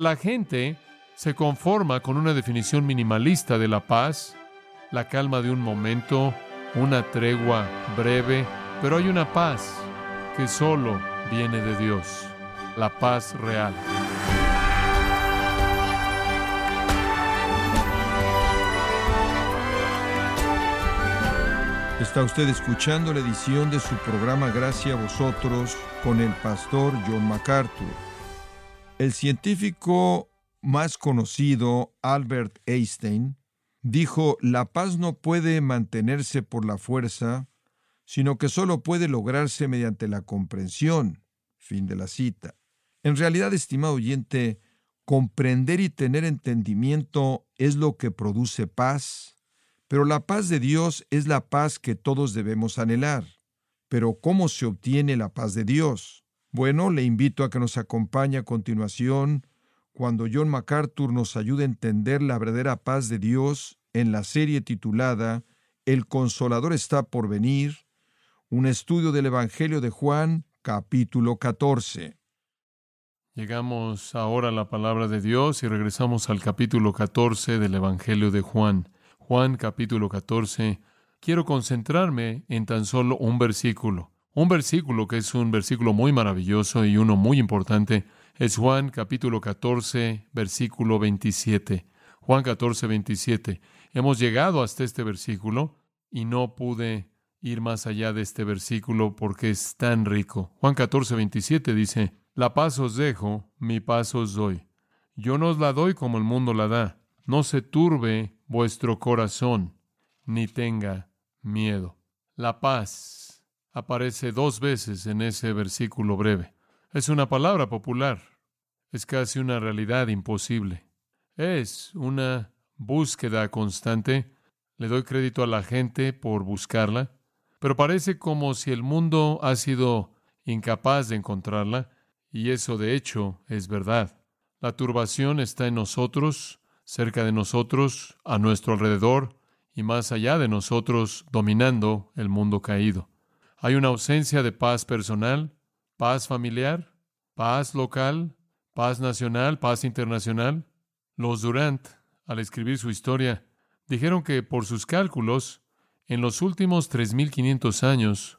La gente se conforma con una definición minimalista de la paz, la calma de un momento, una tregua breve, pero hay una paz que solo viene de Dios, la paz real. Está usted escuchando la edición de su programa Gracias a vosotros con el pastor John MacArthur. El científico más conocido, Albert Einstein, dijo, la paz no puede mantenerse por la fuerza, sino que solo puede lograrse mediante la comprensión. Fin de la cita. En realidad, estimado oyente, comprender y tener entendimiento es lo que produce paz pero la paz de Dios es la paz que todos debemos anhelar. Pero ¿cómo se obtiene la paz de Dios? Bueno, le invito a que nos acompañe a continuación cuando John MacArthur nos ayude a entender la verdadera paz de Dios en la serie titulada El Consolador está por venir, un estudio del Evangelio de Juan, capítulo 14. Llegamos ahora a la palabra de Dios y regresamos al capítulo 14 del Evangelio de Juan. Juan capítulo 14, quiero concentrarme en tan solo un versículo. Un versículo que es un versículo muy maravilloso y uno muy importante es Juan capítulo 14, versículo 27. Juan 14, 27. Hemos llegado hasta este versículo y no pude ir más allá de este versículo porque es tan rico. Juan 14, 27 dice, La paz os dejo, mi paz os doy. Yo no os la doy como el mundo la da. No se turbe vuestro corazón, ni tenga miedo. La paz aparece dos veces en ese versículo breve. Es una palabra popular, es casi una realidad imposible. Es una búsqueda constante. Le doy crédito a la gente por buscarla, pero parece como si el mundo ha sido incapaz de encontrarla, y eso de hecho es verdad. La turbación está en nosotros, cerca de nosotros, a nuestro alrededor y más allá de nosotros, dominando el mundo caído. Hay una ausencia de paz personal, paz familiar, paz local, paz nacional, paz internacional. Los Durant, al escribir su historia, dijeron que por sus cálculos, en los últimos 3.500 años,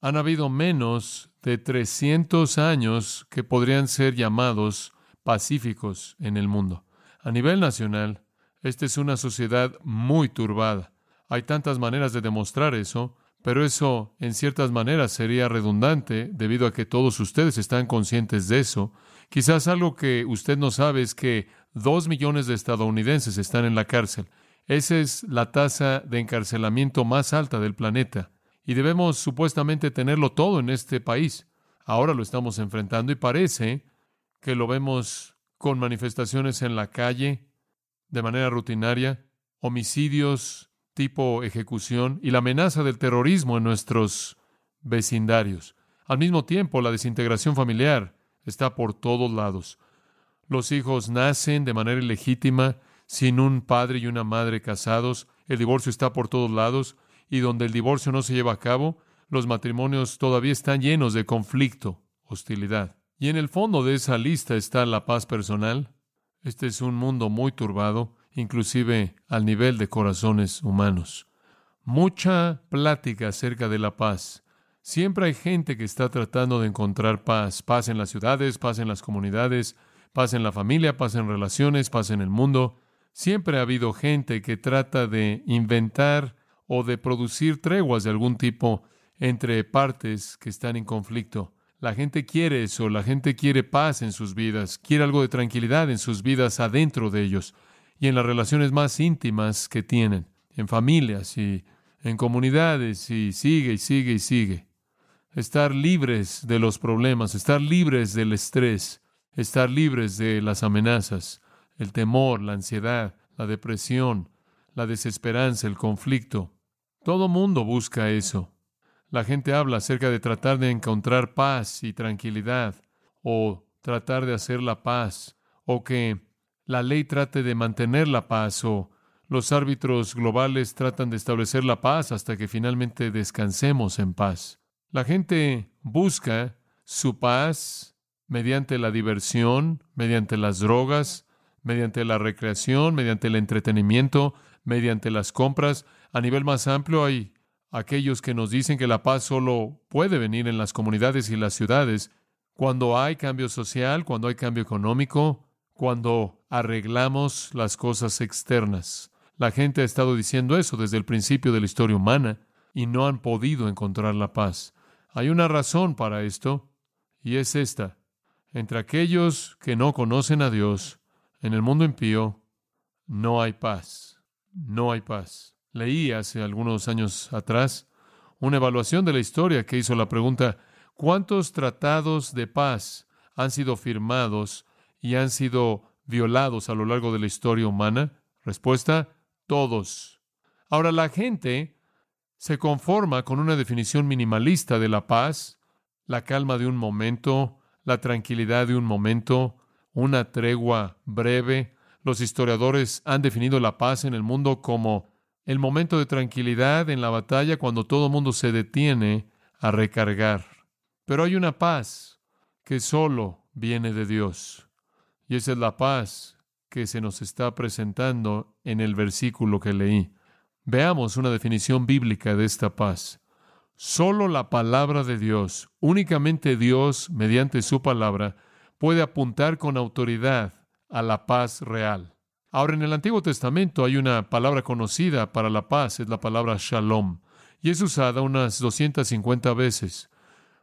han habido menos de 300 años que podrían ser llamados pacíficos en el mundo. A nivel nacional, esta es una sociedad muy turbada. Hay tantas maneras de demostrar eso, pero eso en ciertas maneras sería redundante debido a que todos ustedes están conscientes de eso. Quizás algo que usted no sabe es que dos millones de estadounidenses están en la cárcel. Esa es la tasa de encarcelamiento más alta del planeta. Y debemos supuestamente tenerlo todo en este país. Ahora lo estamos enfrentando y parece que lo vemos con manifestaciones en la calle de manera rutinaria, homicidios tipo ejecución y la amenaza del terrorismo en nuestros vecindarios. Al mismo tiempo, la desintegración familiar está por todos lados. Los hijos nacen de manera ilegítima, sin un padre y una madre casados. El divorcio está por todos lados y donde el divorcio no se lleva a cabo, los matrimonios todavía están llenos de conflicto, hostilidad. Y en el fondo de esa lista está la paz personal. Este es un mundo muy turbado, inclusive al nivel de corazones humanos. Mucha plática acerca de la paz. Siempre hay gente que está tratando de encontrar paz, paz en las ciudades, paz en las comunidades, paz en la familia, paz en relaciones, paz en el mundo. Siempre ha habido gente que trata de inventar o de producir treguas de algún tipo entre partes que están en conflicto. La gente quiere eso, la gente quiere paz en sus vidas, quiere algo de tranquilidad en sus vidas adentro de ellos y en las relaciones más íntimas que tienen, en familias y en comunidades y sigue y sigue y sigue. Estar libres de los problemas, estar libres del estrés, estar libres de las amenazas, el temor, la ansiedad, la depresión, la desesperanza, el conflicto. Todo mundo busca eso. La gente habla acerca de tratar de encontrar paz y tranquilidad, o tratar de hacer la paz, o que la ley trate de mantener la paz, o los árbitros globales tratan de establecer la paz hasta que finalmente descansemos en paz. La gente busca su paz mediante la diversión, mediante las drogas, mediante la recreación, mediante el entretenimiento, mediante las compras. A nivel más amplio hay aquellos que nos dicen que la paz solo puede venir en las comunidades y las ciudades cuando hay cambio social, cuando hay cambio económico, cuando arreglamos las cosas externas. La gente ha estado diciendo eso desde el principio de la historia humana y no han podido encontrar la paz. Hay una razón para esto y es esta. Entre aquellos que no conocen a Dios, en el mundo impío, no hay paz. No hay paz. Leí hace algunos años atrás una evaluación de la historia que hizo la pregunta, ¿cuántos tratados de paz han sido firmados y han sido violados a lo largo de la historia humana? Respuesta, todos. Ahora la gente se conforma con una definición minimalista de la paz, la calma de un momento, la tranquilidad de un momento, una tregua breve. Los historiadores han definido la paz en el mundo como el momento de tranquilidad en la batalla cuando todo mundo se detiene a recargar. Pero hay una paz que solo viene de Dios. Y esa es la paz que se nos está presentando en el versículo que leí. Veamos una definición bíblica de esta paz. Solo la palabra de Dios, únicamente Dios, mediante su palabra, puede apuntar con autoridad a la paz real. Ahora, en el Antiguo Testamento hay una palabra conocida para la paz, es la palabra shalom, y es usada unas 250 veces,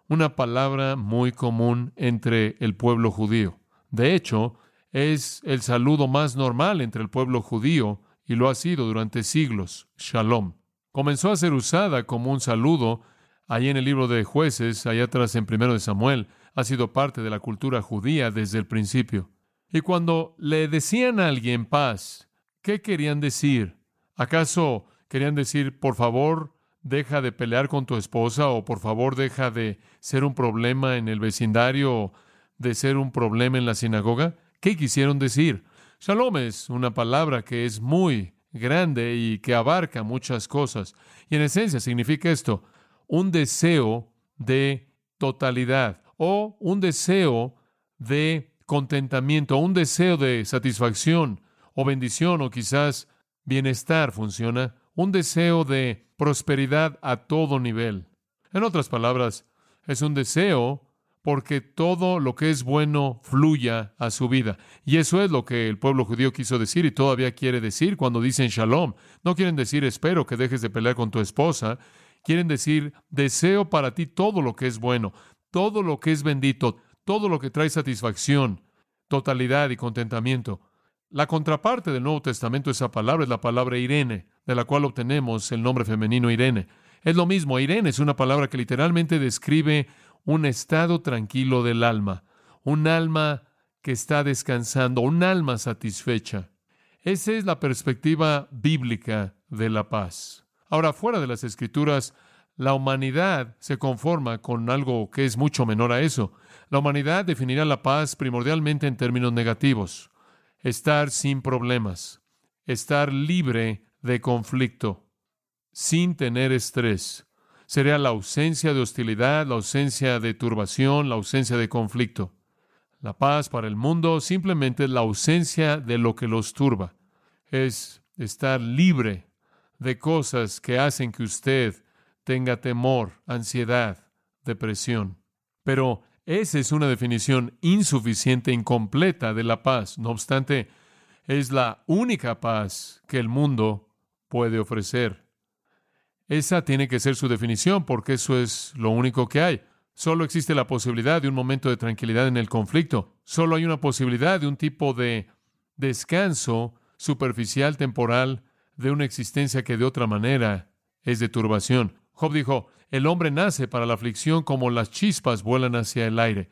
una palabra muy común entre el pueblo judío. De hecho, es el saludo más normal entre el pueblo judío y lo ha sido durante siglos, shalom. Comenzó a ser usada como un saludo ahí en el libro de jueces, allá atrás en primero de Samuel, ha sido parte de la cultura judía desde el principio. Y cuando le decían a alguien paz, ¿qué querían decir? ¿Acaso querían decir, por favor, deja de pelear con tu esposa o por favor deja de ser un problema en el vecindario de ser un problema en la sinagoga? ¿Qué quisieron decir? Shalom es una palabra que es muy grande y que abarca muchas cosas. Y en esencia significa esto, un deseo de totalidad o un deseo de contentamiento, un deseo de satisfacción o bendición o quizás bienestar funciona, un deseo de prosperidad a todo nivel. En otras palabras, es un deseo porque todo lo que es bueno fluya a su vida. Y eso es lo que el pueblo judío quiso decir y todavía quiere decir cuando dicen shalom. No quieren decir espero que dejes de pelear con tu esposa. Quieren decir deseo para ti todo lo que es bueno, todo lo que es bendito, todo lo que trae satisfacción, totalidad y contentamiento. La contraparte del Nuevo Testamento de esa palabra es la palabra Irene, de la cual obtenemos el nombre femenino Irene. Es lo mismo, Irene es una palabra que literalmente describe un estado tranquilo del alma, un alma que está descansando, un alma satisfecha. Esa es la perspectiva bíblica de la paz. Ahora, fuera de las escrituras, la humanidad se conforma con algo que es mucho menor a eso. La humanidad definirá la paz primordialmente en términos negativos. Estar sin problemas, estar libre de conflicto, sin tener estrés. Sería la ausencia de hostilidad, la ausencia de turbación, la ausencia de conflicto. La paz para el mundo simplemente es la ausencia de lo que los turba. Es estar libre de cosas que hacen que usted tenga temor, ansiedad, depresión. Pero esa es una definición insuficiente, incompleta de la paz. No obstante, es la única paz que el mundo puede ofrecer. Esa tiene que ser su definición porque eso es lo único que hay. Solo existe la posibilidad de un momento de tranquilidad en el conflicto. Solo hay una posibilidad de un tipo de descanso superficial, temporal, de una existencia que de otra manera es de turbación. Job dijo, el hombre nace para la aflicción como las chispas vuelan hacia el aire.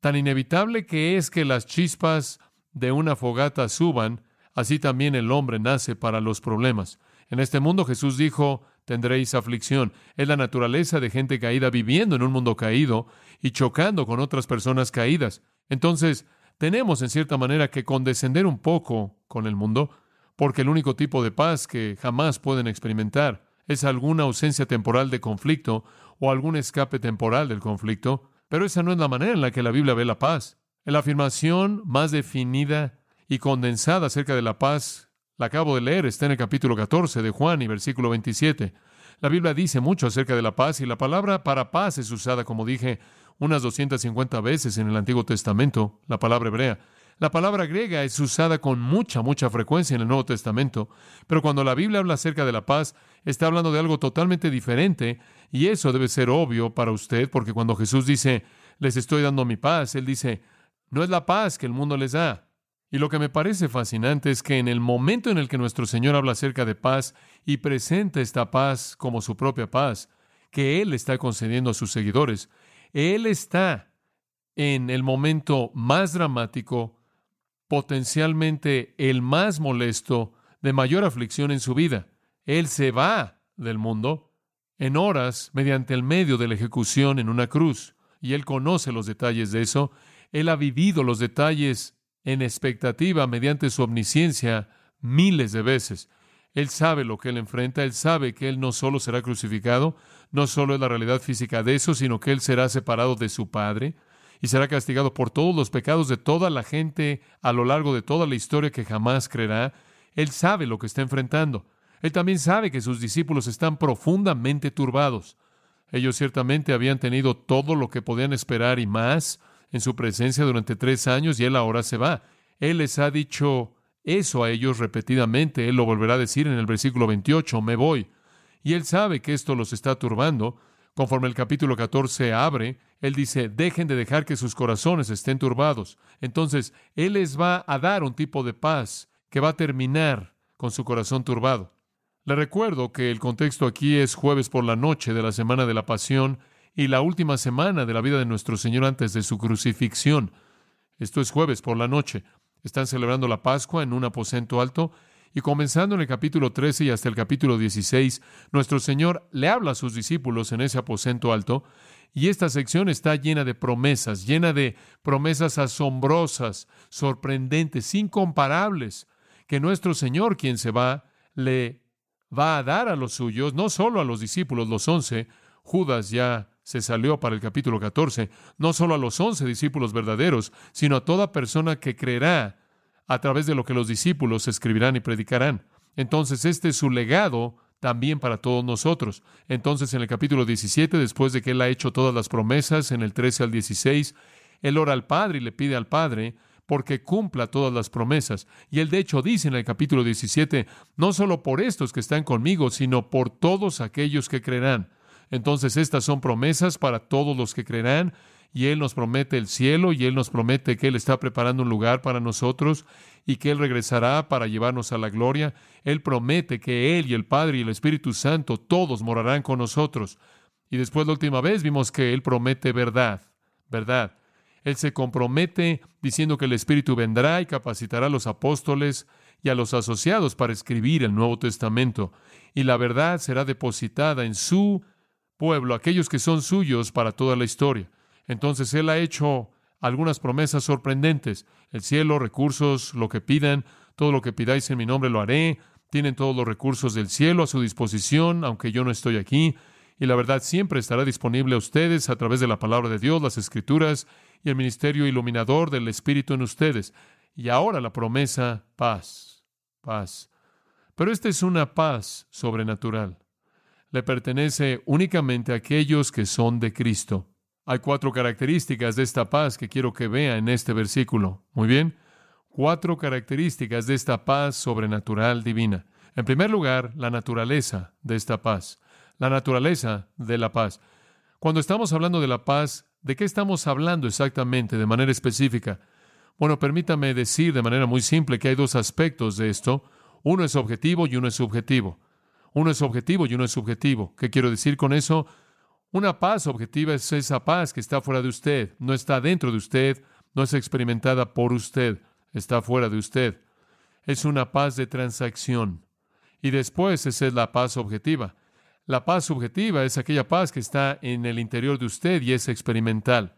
Tan inevitable que es que las chispas de una fogata suban, así también el hombre nace para los problemas. En este mundo Jesús dijo, tendréis aflicción. Es la naturaleza de gente caída viviendo en un mundo caído y chocando con otras personas caídas. Entonces, tenemos en cierta manera que condescender un poco con el mundo, porque el único tipo de paz que jamás pueden experimentar es alguna ausencia temporal de conflicto o algún escape temporal del conflicto. Pero esa no es la manera en la que la Biblia ve la paz. En la afirmación más definida y condensada acerca de la paz, la acabo de leer, está en el capítulo 14 de Juan y versículo 27. La Biblia dice mucho acerca de la paz y la palabra para paz es usada, como dije, unas 250 veces en el Antiguo Testamento, la palabra hebrea. La palabra griega es usada con mucha, mucha frecuencia en el Nuevo Testamento, pero cuando la Biblia habla acerca de la paz, está hablando de algo totalmente diferente, y eso debe ser obvio para usted, porque cuando Jesús dice, les estoy dando mi paz, Él dice, no es la paz que el mundo les da. Y lo que me parece fascinante es que en el momento en el que nuestro Señor habla acerca de paz y presenta esta paz como su propia paz, que Él está concediendo a sus seguidores, Él está en el momento más dramático potencialmente el más molesto, de mayor aflicción en su vida. Él se va del mundo en horas mediante el medio de la ejecución en una cruz. Y él conoce los detalles de eso. Él ha vivido los detalles en expectativa mediante su omnisciencia miles de veces. Él sabe lo que él enfrenta, él sabe que él no solo será crucificado, no solo es la realidad física de eso, sino que él será separado de su Padre, y será castigado por todos los pecados de toda la gente a lo largo de toda la historia que jamás creerá. Él sabe lo que está enfrentando. Él también sabe que sus discípulos están profundamente turbados. Ellos ciertamente habían tenido todo lo que podían esperar y más en su presencia durante tres años y Él ahora se va. Él les ha dicho eso a ellos repetidamente. Él lo volverá a decir en el versículo 28, me voy. Y Él sabe que esto los está turbando. Conforme el capítulo 14 abre, él dice, dejen de dejar que sus corazones estén turbados. Entonces, Él les va a dar un tipo de paz que va a terminar con su corazón turbado. Le recuerdo que el contexto aquí es jueves por la noche de la semana de la pasión y la última semana de la vida de nuestro Señor antes de su crucifixión. Esto es jueves por la noche. Están celebrando la Pascua en un aposento alto y comenzando en el capítulo 13 y hasta el capítulo 16, nuestro Señor le habla a sus discípulos en ese aposento alto y esta sección está llena de promesas, llena de promesas asombrosas, sorprendentes, incomparables, que nuestro Señor, quien se va, le va a dar a los suyos, no solo a los discípulos, los once, Judas ya se salió para el capítulo 14, no solo a los once discípulos verdaderos, sino a toda persona que creerá a través de lo que los discípulos escribirán y predicarán. Entonces, este es su legado también para todos nosotros. Entonces, en el capítulo 17, después de que Él ha hecho todas las promesas, en el 13 al 16, Él ora al Padre y le pide al Padre porque cumpla todas las promesas. Y Él de hecho dice en el capítulo 17, no solo por estos que están conmigo, sino por todos aquellos que creerán. Entonces, estas son promesas para todos los que creerán y Él nos promete el cielo y Él nos promete que Él está preparando un lugar para nosotros y que Él regresará para llevarnos a la gloria. Él promete que Él y el Padre y el Espíritu Santo todos morarán con nosotros. Y después la última vez vimos que Él promete verdad, verdad. Él se compromete diciendo que el Espíritu vendrá y capacitará a los apóstoles y a los asociados para escribir el Nuevo Testamento. Y la verdad será depositada en su pueblo, aquellos que son suyos para toda la historia. Entonces Él ha hecho algunas promesas sorprendentes. El cielo, recursos, lo que pidan, todo lo que pidáis en mi nombre lo haré. Tienen todos los recursos del cielo a su disposición, aunque yo no estoy aquí. Y la verdad siempre estará disponible a ustedes a través de la palabra de Dios, las escrituras y el ministerio iluminador del Espíritu en ustedes. Y ahora la promesa, paz, paz. Pero esta es una paz sobrenatural. Le pertenece únicamente a aquellos que son de Cristo. Hay cuatro características de esta paz que quiero que vea en este versículo. Muy bien. Cuatro características de esta paz sobrenatural divina. En primer lugar, la naturaleza de esta paz. La naturaleza de la paz. Cuando estamos hablando de la paz, ¿de qué estamos hablando exactamente de manera específica? Bueno, permítame decir de manera muy simple que hay dos aspectos de esto. Uno es objetivo y uno es subjetivo. Uno es objetivo y uno es subjetivo. ¿Qué quiero decir con eso? Una paz objetiva es esa paz que está fuera de usted, no está dentro de usted, no es experimentada por usted, está fuera de usted. Es una paz de transacción. Y después esa es la paz objetiva. La paz subjetiva es aquella paz que está en el interior de usted y es experimental.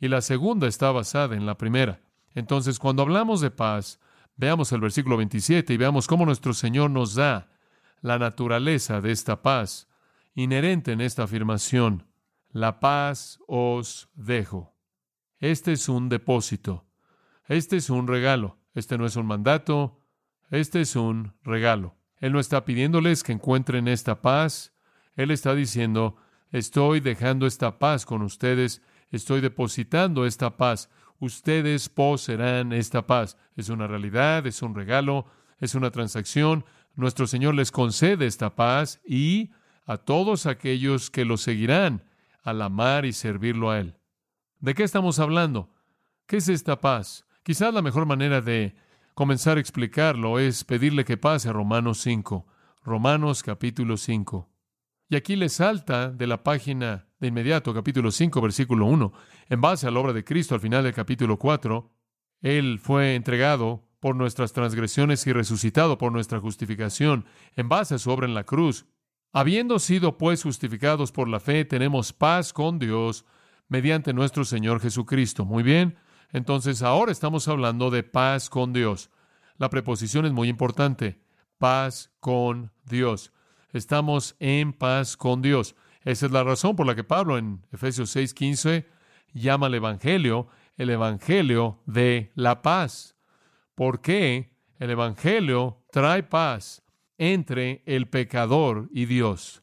Y la segunda está basada en la primera. Entonces, cuando hablamos de paz, veamos el versículo 27 y veamos cómo nuestro Señor nos da la naturaleza de esta paz inherente en esta afirmación, la paz os dejo. Este es un depósito. Este es un regalo. Este no es un mandato. Este es un regalo. Él no está pidiéndoles que encuentren esta paz. Él está diciendo, estoy dejando esta paz con ustedes. Estoy depositando esta paz. Ustedes poseerán esta paz. Es una realidad, es un regalo, es una transacción. Nuestro Señor les concede esta paz y a todos aquellos que lo seguirán al amar y servirlo a Él. ¿De qué estamos hablando? ¿Qué es esta paz? Quizás la mejor manera de comenzar a explicarlo es pedirle que pase a Romanos 5. Romanos capítulo 5. Y aquí le salta de la página de inmediato, capítulo 5, versículo 1, en base a la obra de Cristo al final del capítulo 4, Él fue entregado por nuestras transgresiones y resucitado por nuestra justificación, en base a su obra en la cruz. Habiendo sido pues justificados por la fe, tenemos paz con Dios mediante nuestro Señor Jesucristo. Muy bien, entonces ahora estamos hablando de paz con Dios. La preposición es muy importante. Paz con Dios. Estamos en paz con Dios. Esa es la razón por la que Pablo en Efesios 6:15 llama al Evangelio el Evangelio de la paz. ¿Por qué? El Evangelio trae paz entre el pecador y Dios.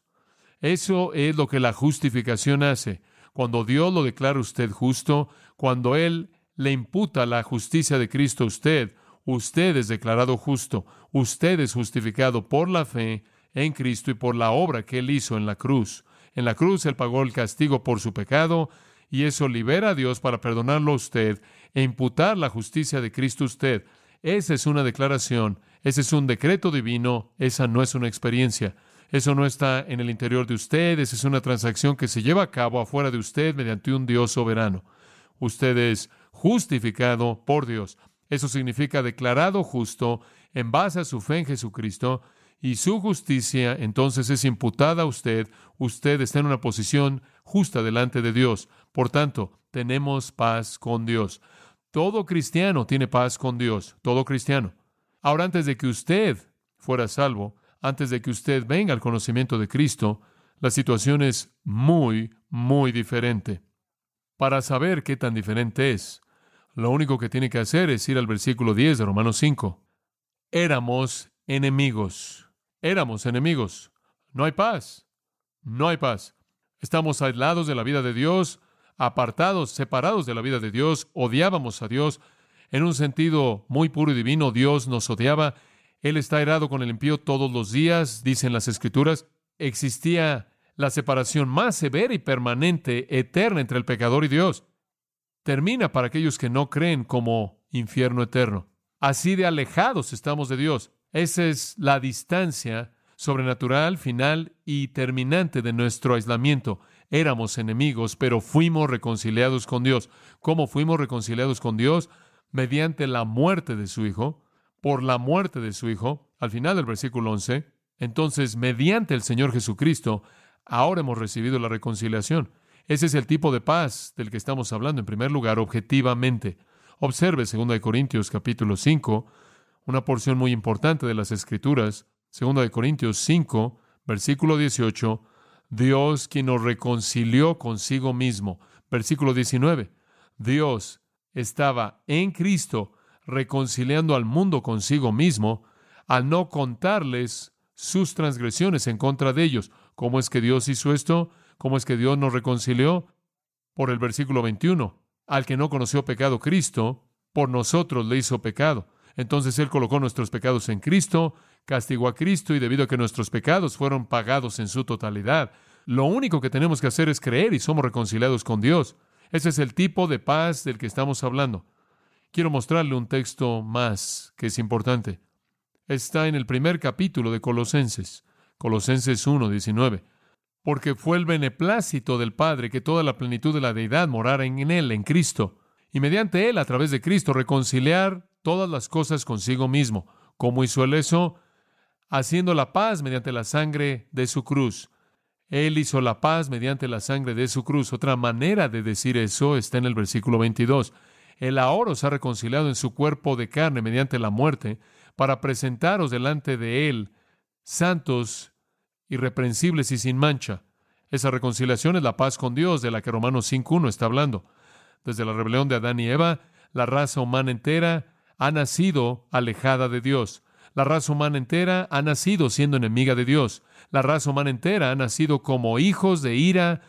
Eso es lo que la justificación hace. Cuando Dios lo declara usted justo, cuando Él le imputa la justicia de Cristo a usted, usted es declarado justo, usted es justificado por la fe en Cristo y por la obra que Él hizo en la cruz. En la cruz Él pagó el castigo por su pecado y eso libera a Dios para perdonarlo a usted e imputar la justicia de Cristo a usted. Esa es una declaración, ese es un decreto divino, esa no es una experiencia. Eso no está en el interior de usted, esa es una transacción que se lleva a cabo afuera de usted mediante un Dios soberano. Usted es justificado por Dios. Eso significa declarado justo en base a su fe en Jesucristo y su justicia entonces es imputada a usted, usted está en una posición justa delante de Dios. Por tanto, tenemos paz con Dios. Todo cristiano tiene paz con Dios, todo cristiano. Ahora, antes de que usted fuera salvo, antes de que usted venga al conocimiento de Cristo, la situación es muy, muy diferente. Para saber qué tan diferente es, lo único que tiene que hacer es ir al versículo 10 de Romanos 5. Éramos enemigos Éramos enemigos. No hay paz. No hay paz. Estamos aislados de la vida de Dios, apartados, separados de la vida de Dios, odiábamos a Dios. En un sentido muy puro y divino, Dios nos odiaba. Él está airado con el impío todos los días, dicen las Escrituras. Existía la separación más severa y permanente, eterna entre el pecador y Dios. Termina para aquellos que no creen como infierno eterno. Así de alejados estamos de Dios. Esa es la distancia sobrenatural, final y terminante de nuestro aislamiento. Éramos enemigos, pero fuimos reconciliados con Dios. ¿Cómo fuimos reconciliados con Dios? Mediante la muerte de su Hijo, por la muerte de su Hijo, al final del versículo 11. Entonces, mediante el Señor Jesucristo, ahora hemos recibido la reconciliación. Ese es el tipo de paz del que estamos hablando en primer lugar, objetivamente. Observe 2 Corintios capítulo 5, una porción muy importante de las Escrituras, 2 de Corintios 5, versículo 18, Dios quien nos reconcilió consigo mismo. Versículo 19, Dios estaba en Cristo reconciliando al mundo consigo mismo al no contarles sus transgresiones en contra de ellos. ¿Cómo es que Dios hizo esto? ¿Cómo es que Dios nos reconcilió? Por el versículo 21. Al que no conoció pecado Cristo, por nosotros le hizo pecado. Entonces Él colocó nuestros pecados en Cristo, castigó a Cristo y debido a que nuestros pecados fueron pagados en su totalidad, lo único que tenemos que hacer es creer y somos reconciliados con Dios. Ese es el tipo de paz del que estamos hablando. Quiero mostrarle un texto más que es importante. Está en el primer capítulo de Colosenses, Colosenses 1, 19. Porque fue el beneplácito del Padre que toda la plenitud de la deidad morara en Él, en Cristo, y mediante Él, a través de Cristo, reconciliar todas las cosas consigo mismo. ¿Cómo hizo él eso? Haciendo la paz mediante la sangre de su cruz. Él hizo la paz mediante la sangre de su cruz. Otra manera de decir eso está en el versículo 22. Él ahora os ha reconciliado en su cuerpo de carne mediante la muerte, para presentaros delante de Él santos, irreprensibles y sin mancha. Esa reconciliación es la paz con Dios de la que Romanos 5.1 está hablando. Desde la rebelión de Adán y Eva, la raza humana entera ha nacido alejada de Dios. La raza humana entera ha nacido siendo enemiga de Dios. La raza humana entera ha nacido como hijos de ira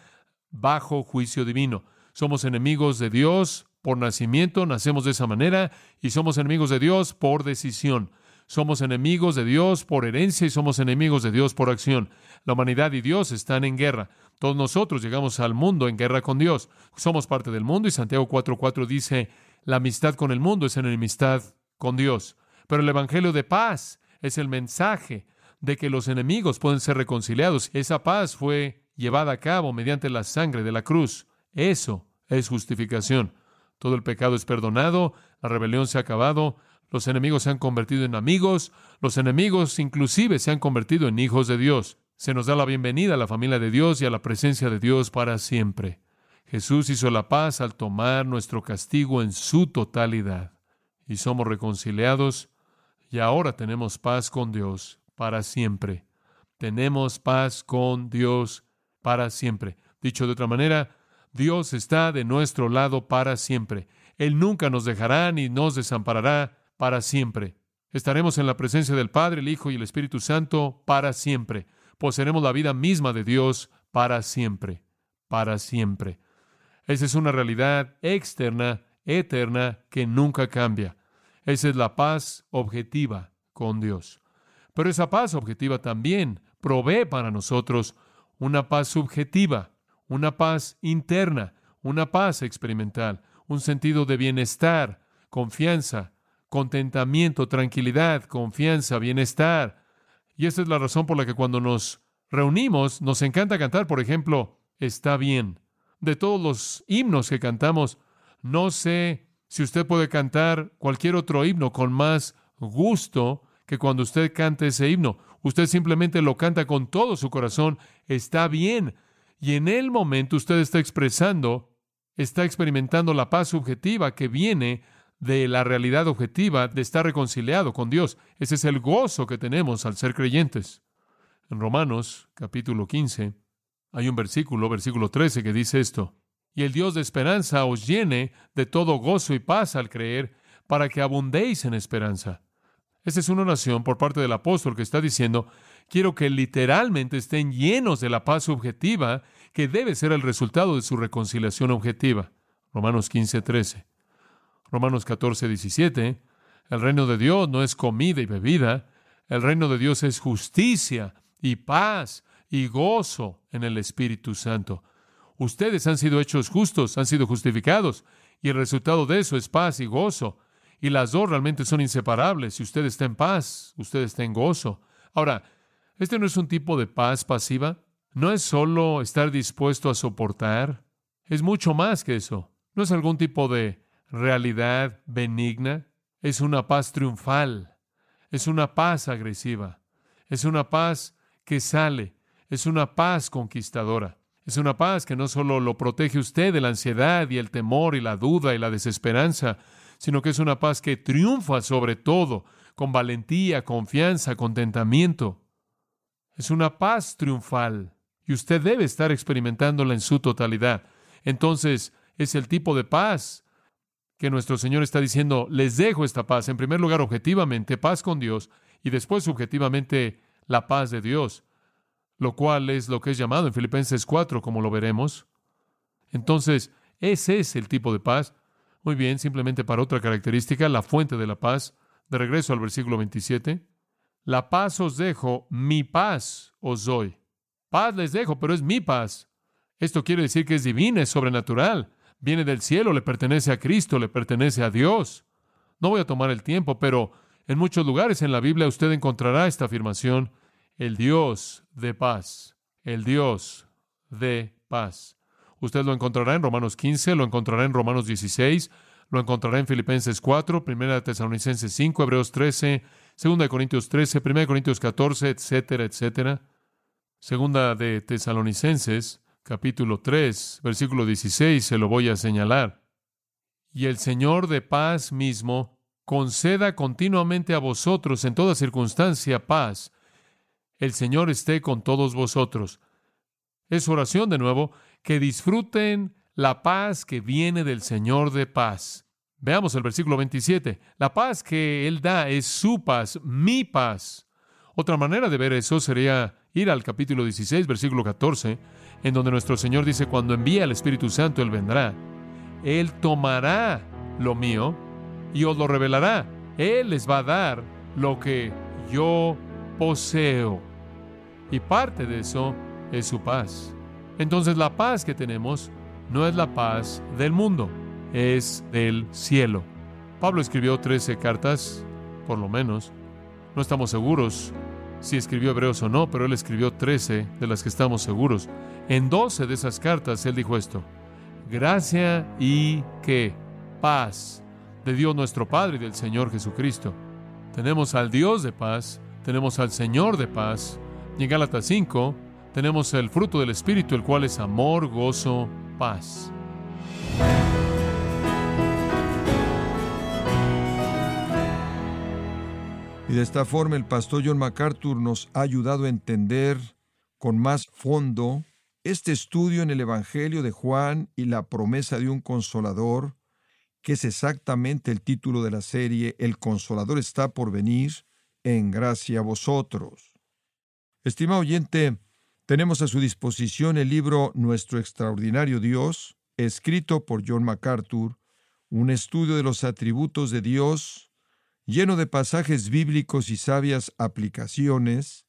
bajo juicio divino. Somos enemigos de Dios por nacimiento, nacemos de esa manera, y somos enemigos de Dios por decisión. Somos enemigos de Dios por herencia y somos enemigos de Dios por acción. La humanidad y Dios están en guerra. Todos nosotros llegamos al mundo en guerra con Dios. Somos parte del mundo y Santiago 4:4 dice, la amistad con el mundo es enemistad con Dios. Pero el Evangelio de paz es el mensaje de que los enemigos pueden ser reconciliados. Esa paz fue llevada a cabo mediante la sangre de la cruz. Eso es justificación. Todo el pecado es perdonado, la rebelión se ha acabado, los enemigos se han convertido en amigos, los enemigos inclusive se han convertido en hijos de Dios. Se nos da la bienvenida a la familia de Dios y a la presencia de Dios para siempre. Jesús hizo la paz al tomar nuestro castigo en su totalidad. Y somos reconciliados y ahora tenemos paz con Dios para siempre. Tenemos paz con Dios para siempre. Dicho de otra manera, Dios está de nuestro lado para siempre. Él nunca nos dejará ni nos desamparará para siempre. Estaremos en la presencia del Padre, el Hijo y el Espíritu Santo para siempre. Poseeremos la vida misma de Dios para siempre, para siempre. Esa es una realidad externa, eterna, que nunca cambia. Esa es la paz objetiva con Dios. Pero esa paz objetiva también provee para nosotros una paz subjetiva, una paz interna, una paz experimental, un sentido de bienestar, confianza, contentamiento, tranquilidad, confianza, bienestar. Y esa es la razón por la que cuando nos reunimos nos encanta cantar, por ejemplo, está bien. De todos los himnos que cantamos, no sé si usted puede cantar cualquier otro himno con más gusto que cuando usted cante ese himno. Usted simplemente lo canta con todo su corazón, está bien. Y en el momento usted está expresando, está experimentando la paz subjetiva que viene de la realidad objetiva de estar reconciliado con Dios. Ese es el gozo que tenemos al ser creyentes. En Romanos capítulo 15 hay un versículo, versículo 13, que dice esto. Y el Dios de esperanza os llene de todo gozo y paz al creer, para que abundéis en esperanza. Esta es una oración por parte del apóstol que está diciendo, quiero que literalmente estén llenos de la paz subjetiva que debe ser el resultado de su reconciliación objetiva. Romanos 15, 13. Romanos 14, 17. El reino de Dios no es comida y bebida. El reino de Dios es justicia y paz y gozo en el Espíritu Santo. Ustedes han sido hechos justos, han sido justificados, y el resultado de eso es paz y gozo. Y las dos realmente son inseparables. Si usted está en paz, usted está en gozo. Ahora, este no es un tipo de paz pasiva. No es solo estar dispuesto a soportar. Es mucho más que eso. No es algún tipo de realidad benigna. Es una paz triunfal. Es una paz agresiva. Es una paz que sale. Es una paz conquistadora. Es una paz que no solo lo protege usted de la ansiedad y el temor y la duda y la desesperanza, sino que es una paz que triunfa sobre todo, con valentía, confianza, contentamiento. Es una paz triunfal y usted debe estar experimentándola en su totalidad. Entonces, es el tipo de paz que nuestro Señor está diciendo, les dejo esta paz. En primer lugar, objetivamente, paz con Dios y después, subjetivamente, la paz de Dios, lo cual es lo que es llamado en Filipenses 4, como lo veremos. Entonces, ese es el tipo de paz. Muy bien, simplemente para otra característica, la fuente de la paz. De regreso al versículo 27. La paz os dejo, mi paz os doy. Paz les dejo, pero es mi paz. Esto quiere decir que es divina, es sobrenatural. Viene del cielo, le pertenece a Cristo, le pertenece a Dios. No voy a tomar el tiempo, pero en muchos lugares en la Biblia usted encontrará esta afirmación, el Dios de paz, el Dios de paz. Usted lo encontrará en Romanos 15, lo encontrará en Romanos 16, lo encontrará en Filipenses 4, 1 Tesalonicenses 5, Hebreos 13, 2 Corintios 13, 1 Corintios 14, etcétera, etcétera. Segunda de Tesalonicenses, capítulo 3, versículo 16, se lo voy a señalar. Y el Señor de paz mismo conceda continuamente a vosotros en toda circunstancia paz. El Señor esté con todos vosotros. Es oración de nuevo, que disfruten la paz que viene del Señor de paz. Veamos el versículo 27. La paz que Él da es su paz, mi paz. Otra manera de ver eso sería ir al capítulo 16, versículo 14, en donde nuestro Señor dice, cuando envíe al Espíritu Santo, Él vendrá. Él tomará lo mío y os lo revelará. Él les va a dar lo que yo poseo. Y parte de eso es su paz. Entonces la paz que tenemos no es la paz del mundo, es del cielo. Pablo escribió 13 cartas, por lo menos. No estamos seguros si escribió Hebreos o no, pero él escribió 13 de las que estamos seguros. En 12 de esas cartas él dijo esto, gracia y que paz de Dios nuestro Padre y del Señor Jesucristo. Tenemos al Dios de paz, tenemos al Señor de paz. Y en Gálatas 5 tenemos el fruto del Espíritu, el cual es amor, gozo, paz. Y de esta forma el pastor John MacArthur nos ha ayudado a entender con más fondo este estudio en el Evangelio de Juan y la promesa de un consolador, que es exactamente el título de la serie El consolador está por venir, en gracia a vosotros. Estimado oyente, tenemos a su disposición el libro Nuestro extraordinario Dios, escrito por John MacArthur, un estudio de los atributos de Dios, lleno de pasajes bíblicos y sabias aplicaciones.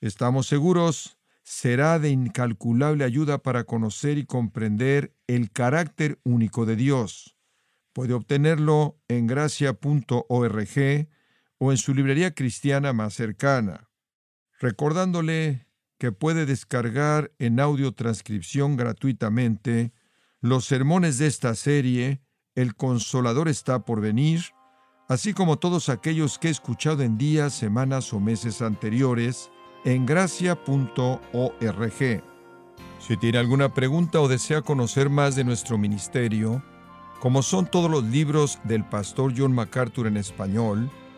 Estamos seguros será de incalculable ayuda para conocer y comprender el carácter único de Dios. Puede obtenerlo en gracia.org o en su librería cristiana más cercana. Recordándole que puede descargar en audio transcripción gratuitamente los sermones de esta serie, El Consolador está por venir, así como todos aquellos que he escuchado en días, semanas o meses anteriores, en gracia.org. Si tiene alguna pregunta o desea conocer más de nuestro ministerio, como son todos los libros del pastor John MacArthur en español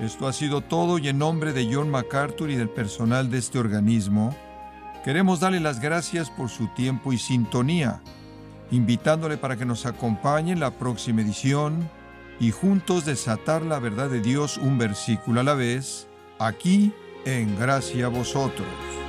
Esto ha sido todo y en nombre de John MacArthur y del personal de este organismo, queremos darle las gracias por su tiempo y sintonía, invitándole para que nos acompañe en la próxima edición y juntos desatar la verdad de Dios un versículo a la vez, aquí en Gracia a Vosotros.